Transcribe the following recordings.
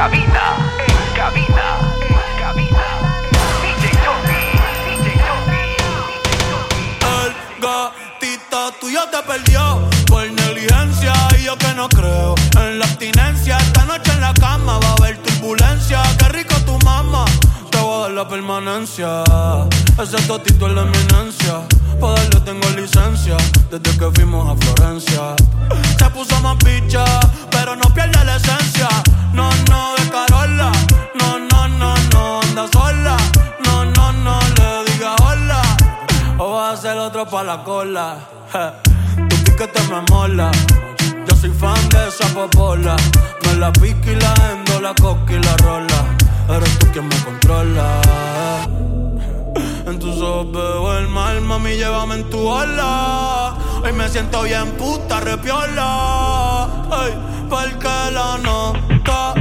cabina, en cabina, en cabina. DJ Johnny, DJ Johnny, El gatito tuyo te perdió por negligencia y yo que no creo en la abstinencia. Esta noche en la cama va a haber turbulencia. Qué rico tu mamá, te voy a dar la permanencia. Ese totito es la eminencia. Pa' darle tengo licencia desde que fuimos a Florencia. Se puso más picha, pero no pierde la esencia. No, no, de Carola. No, no, no, no, anda sola. No, no, no, le diga hola. O vas a ser otro pa' la cola. Je, Tu piquete me mola. Yo soy fan de esa popola. Me la pique y la endo, la coca y la rola. Eres tú quien me controla. En tus ojos veo el mal, mami, llévame en tu ola. Hoy me siento bien puta, repiola. Ay, porque la nota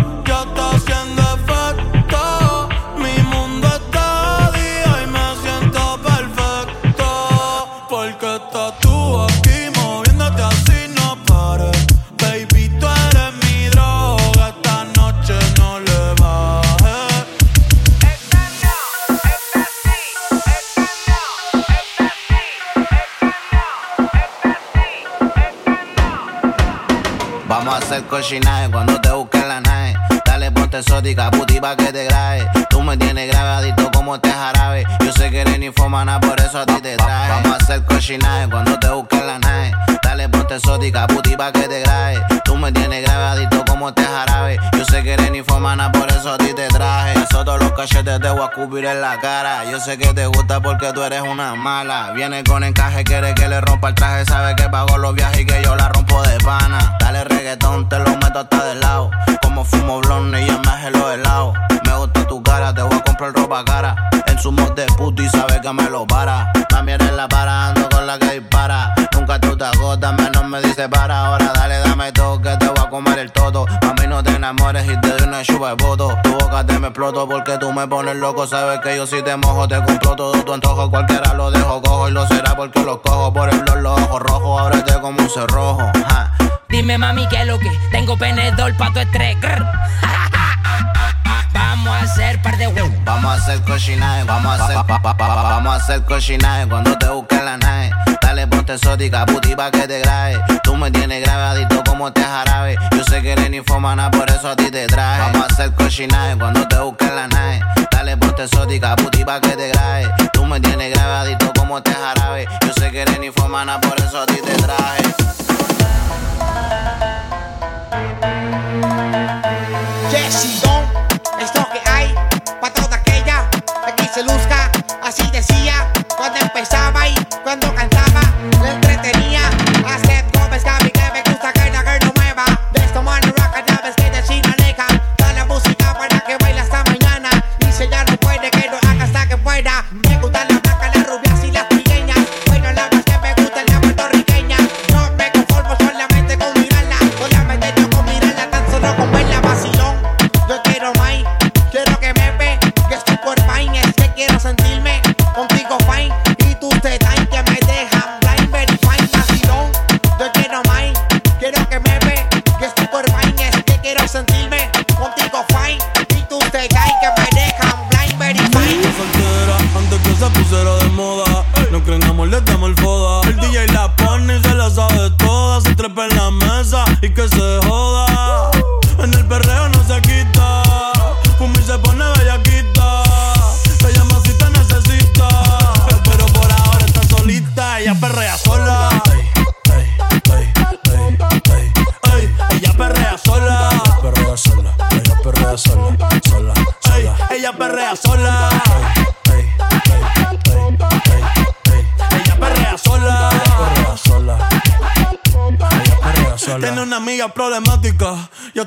hacer cochinaje cuando te busquen la nave. Dale ponte exótica, puti pa' que te grabe. Me tienes grabadito como este jarabe. Yo sé que eres ninfomana, por eso a ti te traje. Vamos a hacer cochinaje cuando te busquen la nave. Dale ponte exótica, puti pa' que te grabe. Tú me tienes grabadito como este jarabe. Yo sé que eres ninfomana, por eso a ti te traje. Eso todos los cachetes te voy a escupir en la cara. Yo sé que te gusta porque tú eres una mala. Viene con encaje, quiere que le rompa el traje. Sabe que pago los viajes y que yo la rompo de pana. Dale reggaetón, te lo meto hasta del lado. Fumo blonde y ya me hace los helados. Me gusta tu cara, te voy a comprar ropa cara. En su de puto y sabe que me lo para. También eres la para, ando con la que dispara. Nunca tú te agotas, menos me dice para. Ahora dale, dame todo que te voy a comer el todo. A mí no te enamores y te doy una chupa de voto. Tu boca te me exploto porque tú me pones loco. Sabes que yo si te mojo, te compro todo tu antojo. Cualquiera lo dejo cojo y lo será porque lo cojo. Por el blor, los ojos rojos, ábrete como un cerrojo. Dime mami qué es lo que tengo penedor pa' tu estrés. Vamos a hacer par de huevos. Vamos a hacer cochinaje, vamos a hacer, pa, vamos a hacer cochinaje cuando te busquen la nave. Dale ponte exótica, puti pa' que te grabe. Tú me tienes grabadito como este jarabe. Yo sé que eres ninfomana, por eso a ti te traje. Vamos a hacer cochinaje cuando te busquen la nave. Dale ponte exótica, puti pa' que te grabe. Tú me tienes grabadito como este jarabe. Yo sé que eres ninfomana, por eso a ti te traje.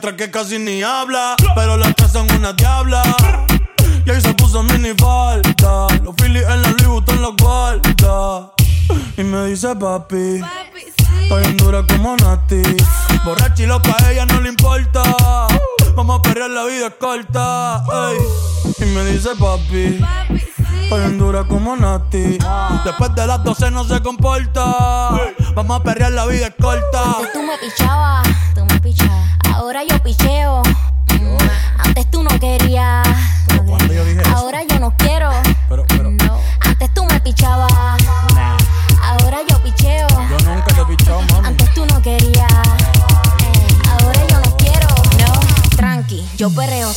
Otra que casi ni habla. Pero las tres son una diabla. Y ahí se puso mini falta. Los Phillies en la Louis Vuitton los guarda. Y me dice papi. Estoy en dura como Nati. Borracha y loca, a ella no le importa. Vamos a perrear, la vida es corta. ey. Y me dice papi. Estoy en dura como Nati. Después de las 12 no se comporta. Vamos a perrear, la vida es corta. Tú me pichabas, tú me pichabas. Ahora yo picheo. Mm, tú no querías. ¿Cuándo yo dije eso? Ahora yo no quiero. Pero, pero, No. Antes tú me pichabas. nah. Ahora yo picheo. Yo nunca te mami. Antes tú no querías. Ahora yo no quiero. No. Tranqui, yo perreo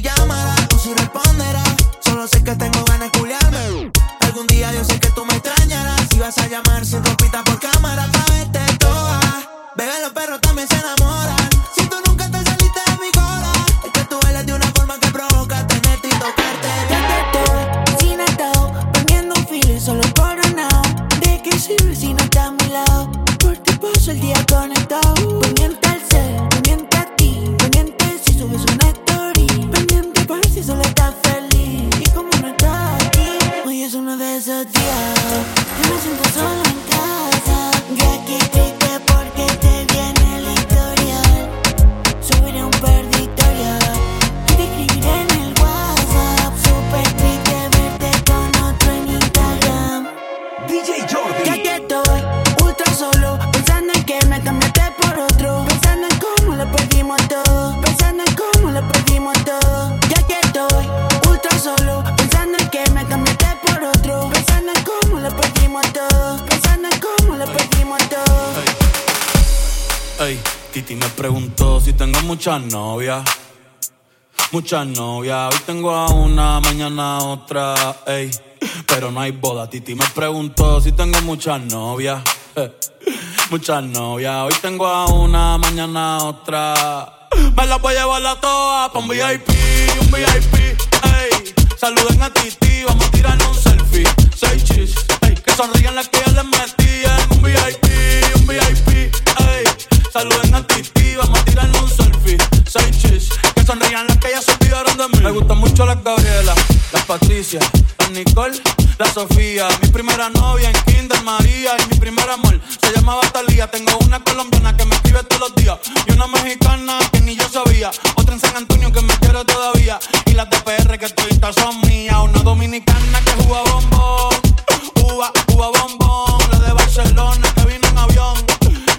llamará o si responderá. Solo sé que tengo ganas de culiarme. Algún día yo sé que tú me extrañarás. Si vas a llamar sin ropita por cámara, sabes te toa. Bebé, los perros también se enamoran. Titi me preguntó si tengo muchas novias. Muchas novias, hoy tengo a una, mañana a otra, ey. Pero no hay boda. Titi me preguntó si tengo muchas novias. eh, Muchas novias, hoy tengo a una, mañana a otra. Me las voy a llevar a todas pa' un VIP, un VIP, ey. Saluden a Titi, vamos a tirarle un selfie. Seis chis, ey. Que sonrían las que ya les metí en un VIP, un VIP, ey. Saluden a Titi, vamos a tirarle un selfie. Seis chis, que sonrían las que ya se olvidaron de mí. Me gustan mucho las Gabriela, las Patricia, las Nicole, la Sofía. Mi primera novia en Kinder María y mi primer amor se llamaba Talía. Tengo una colombiana que me escribe todos los días y una mexicana que ni yo sabía. Otra en San Antonio que me quiere todavía y las de PR que todavía son mías. Una dominicana que juega bombón, uva, uva bombón. La de Barcelona que vino en avión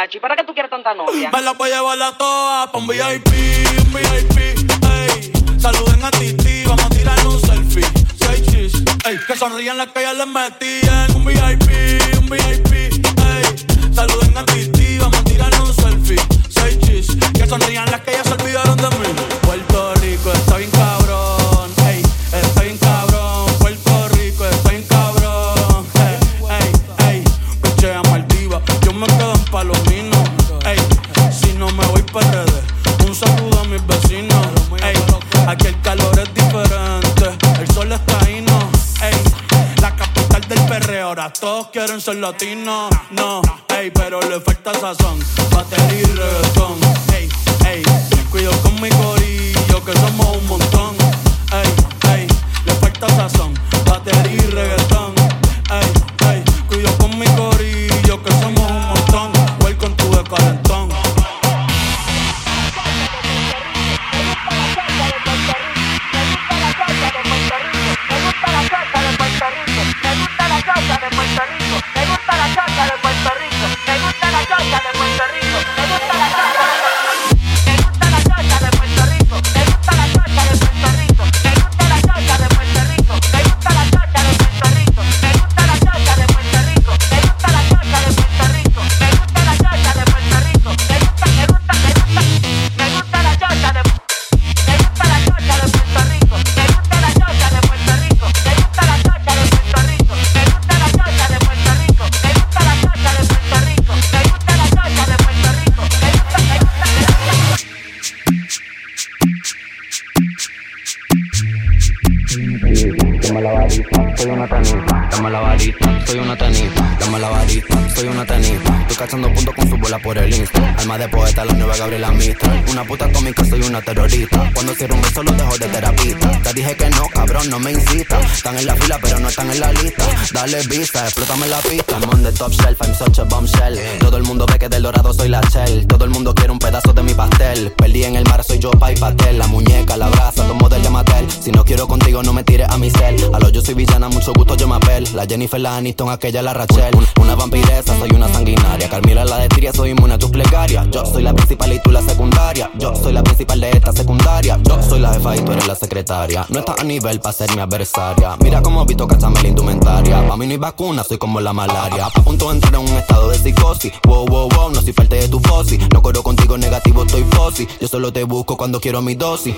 acá, muchacho, ¿y para qué tú quieres tanta novia? Me la voy a llevar a todas pa' un VIP, un VIP, ey. Saluden a Titi, vamos a tirarle un selfie. Seis chis, ey. Que sonrían las que ya les metí en un VIP, un VIP, ey. Saluden a Titi, vamos a tirarle un selfie. Seis chis, que sonrían las que ya se olvidaron de mí. Puerto Rico está todos quieren ser latinos. No, ey, pero le falta sazón, batería y reggaetón. Ey, ey, cuido con mi corillo que somos un montón. Ey, ey, le falta sazón, batería y reggaetón. Ey, soy una tanita. Dame la varita, soy una tanita. Estoy cachando puntos con su bola por el Insta. Alma de poeta, la nueva Gabriela Mistral. Una puta atómica, soy una terrorista. Cuando cierro un beso, los dejo de terapista. Te dije que no, cabrón, no me incita. Están en la fila, pero no están en la lista. Dale vista, explótame la pista. I'm on the top shelf, I'm such a bombshell. Todo el mundo ve que del dorado soy la shell. Todo el mundo quiere un pedazo de mi pastel. Perdí en el mar, soy yo, pa' y pastel. La muñeca, la brasa, los modelos de Mattel. Si no quiero contigo, no me tires a mi cel. A lo yo soy villana, mucho gusto, yo me apel. La Jennifer, la Aniston, aquella, la Rachel. Una vampiresa, soy una sanguinaria. Carmila, la de soy inmune a tus plegarias. Yo soy la principal y tú la secundaria. Yo soy la principal de esta secundaria. Yo soy la jefa y tú eres la secretaria. No estás a nivel para ser mi adversaria. Mira cómo visto cachame la indumentaria. Pa' mí no hay vacuna, soy como la malaria. A punto de entrar en un estado de psicosis. Wow, wow, wow, no soy parte de tu fosi. No corro contigo negativo, estoy fosi. Yo solo te busco cuando quiero mi dosis.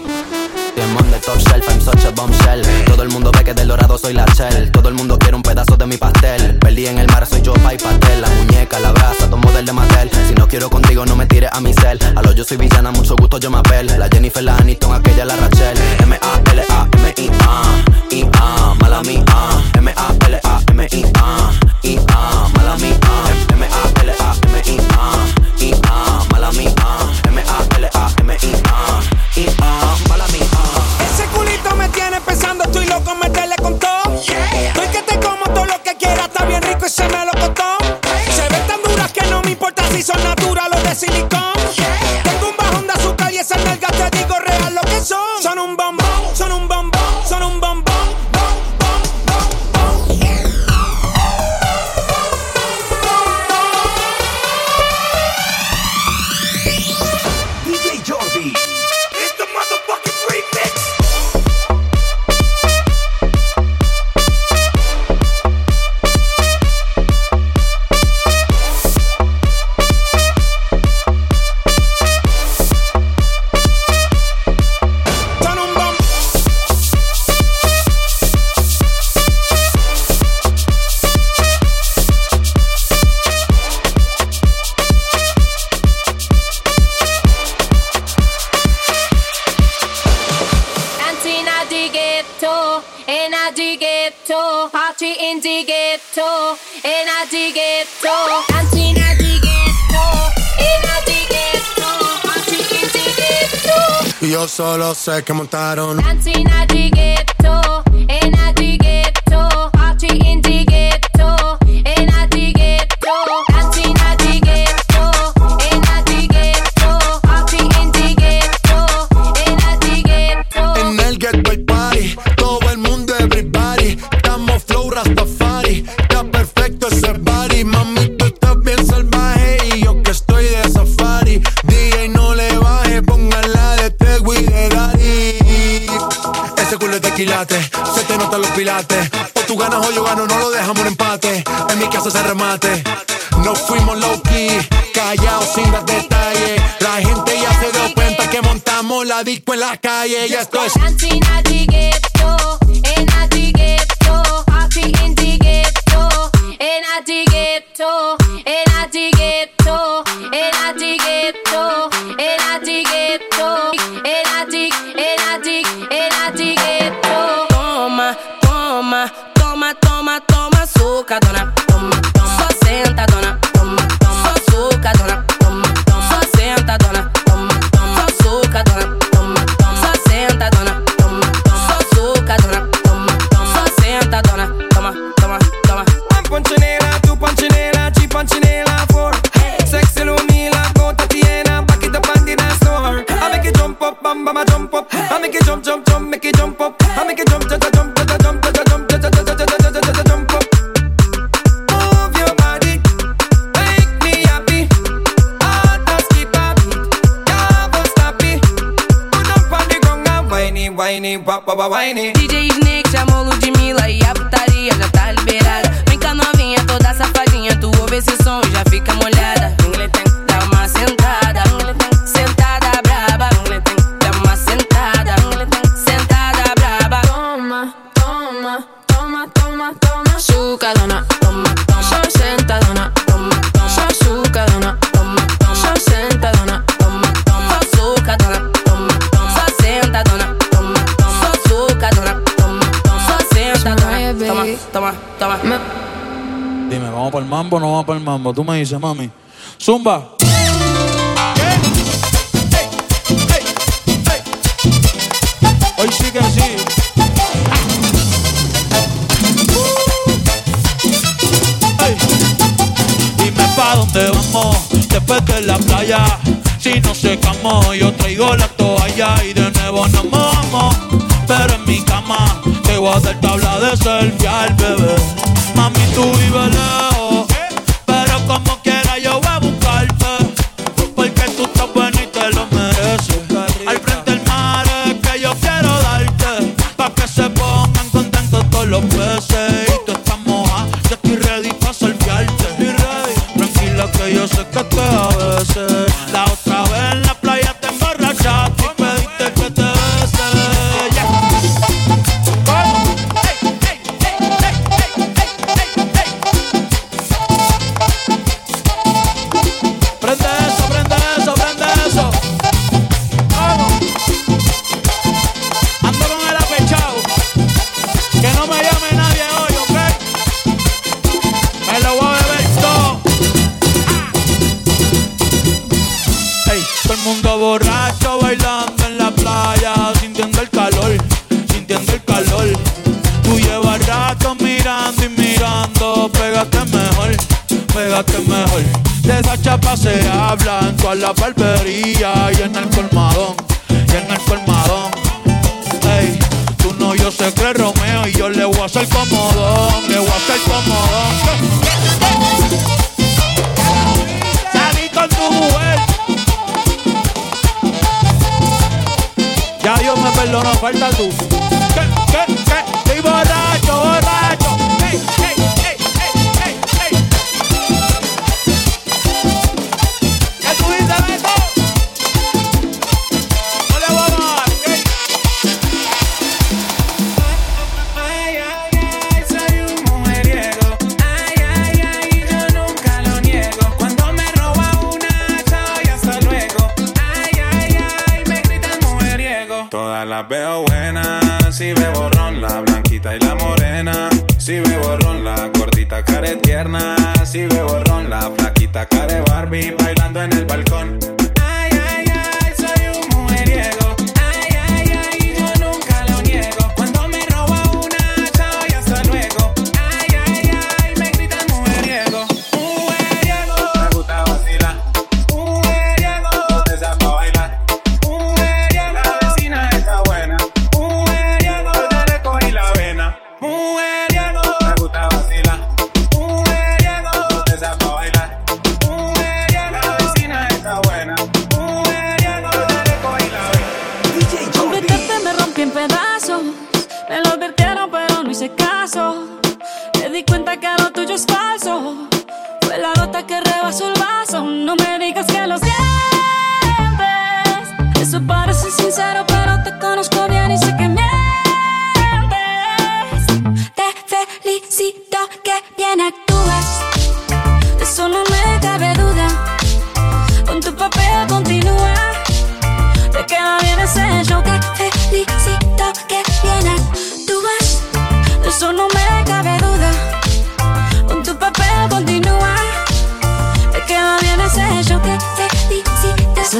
I'm on the top shelf, I'm such a bombshell. Todo el mundo ve que del dorado soy la shell. Todo el mundo quiere un pedazo de mi pastel. Perdí en el mar, soy yo, pa' y pastel. La muñeca, la brasa, tomo del de Mattel. Si no quiero contigo, no me tires a mi cel. A lo yo soy villana, mucho gusto, yo me apel. La Jennifer, la Aniston, aquella, la Rachel. M-A-L-A-M-I-A. I-A, mala mía. M-A-L-A-M-I-A. I-A, mala mía. Sé que montaron. Dancing En mi casa se remate. No fuimos low key, callados sin dar detalles. La gente ya se dio cuenta que montamos la disco en la calle. Ya esto es mambo no va para el mambo. Tú me dices, mami. Zumba. Hoy sí que sí. Dime pa' dónde vamos después de la playa. Si no se camó, yo traigo la toalla y de nuevo nos vamos. Pero en mi cama te voy a hacer tabla de selfie al bebé. Mami, tú y vela. golpearte. Tranquila que yo sé que, que a veces comodón, que voy a hacer comodón. Salí con tu mujer. Ya Dios me perdonó, falta tú. ¿Qué, qué, qué? Estoy borracho, borracho. Hey, hey. las veo buenas. Si ve borrón, la blanquita y la morena. Si ve borrón, la gordita care tierna. Si ve borrón, la flaquita care Barbie bailando en el balcón.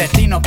intestino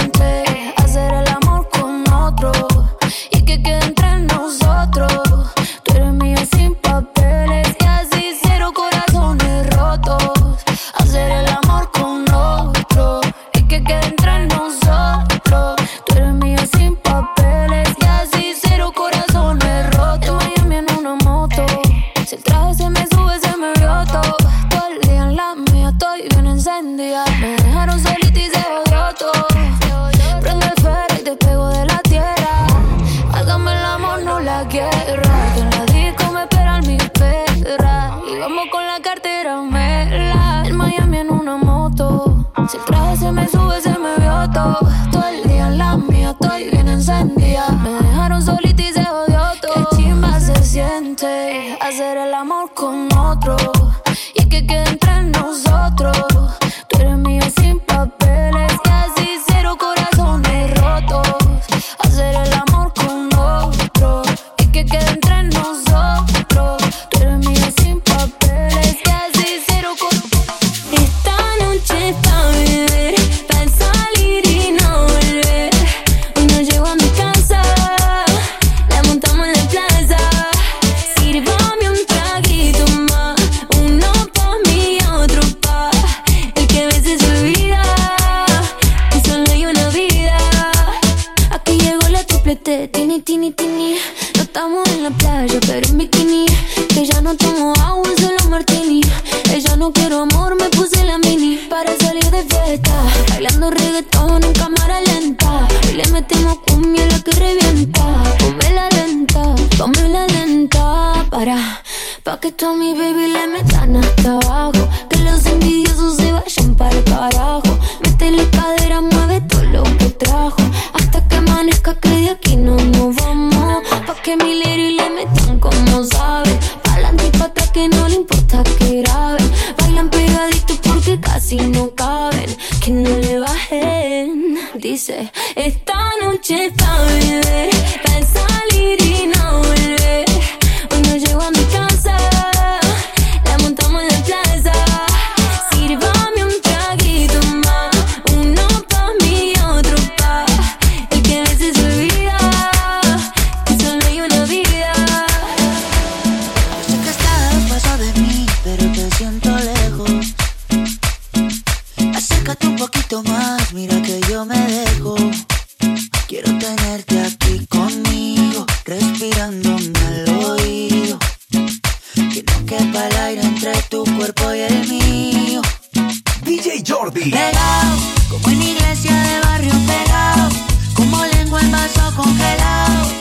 siente quepa el aire entre tu cuerpo y el mío. DJ Jordi. Pegado, como en iglesia de barrio pegado, como lengua en vaso congelado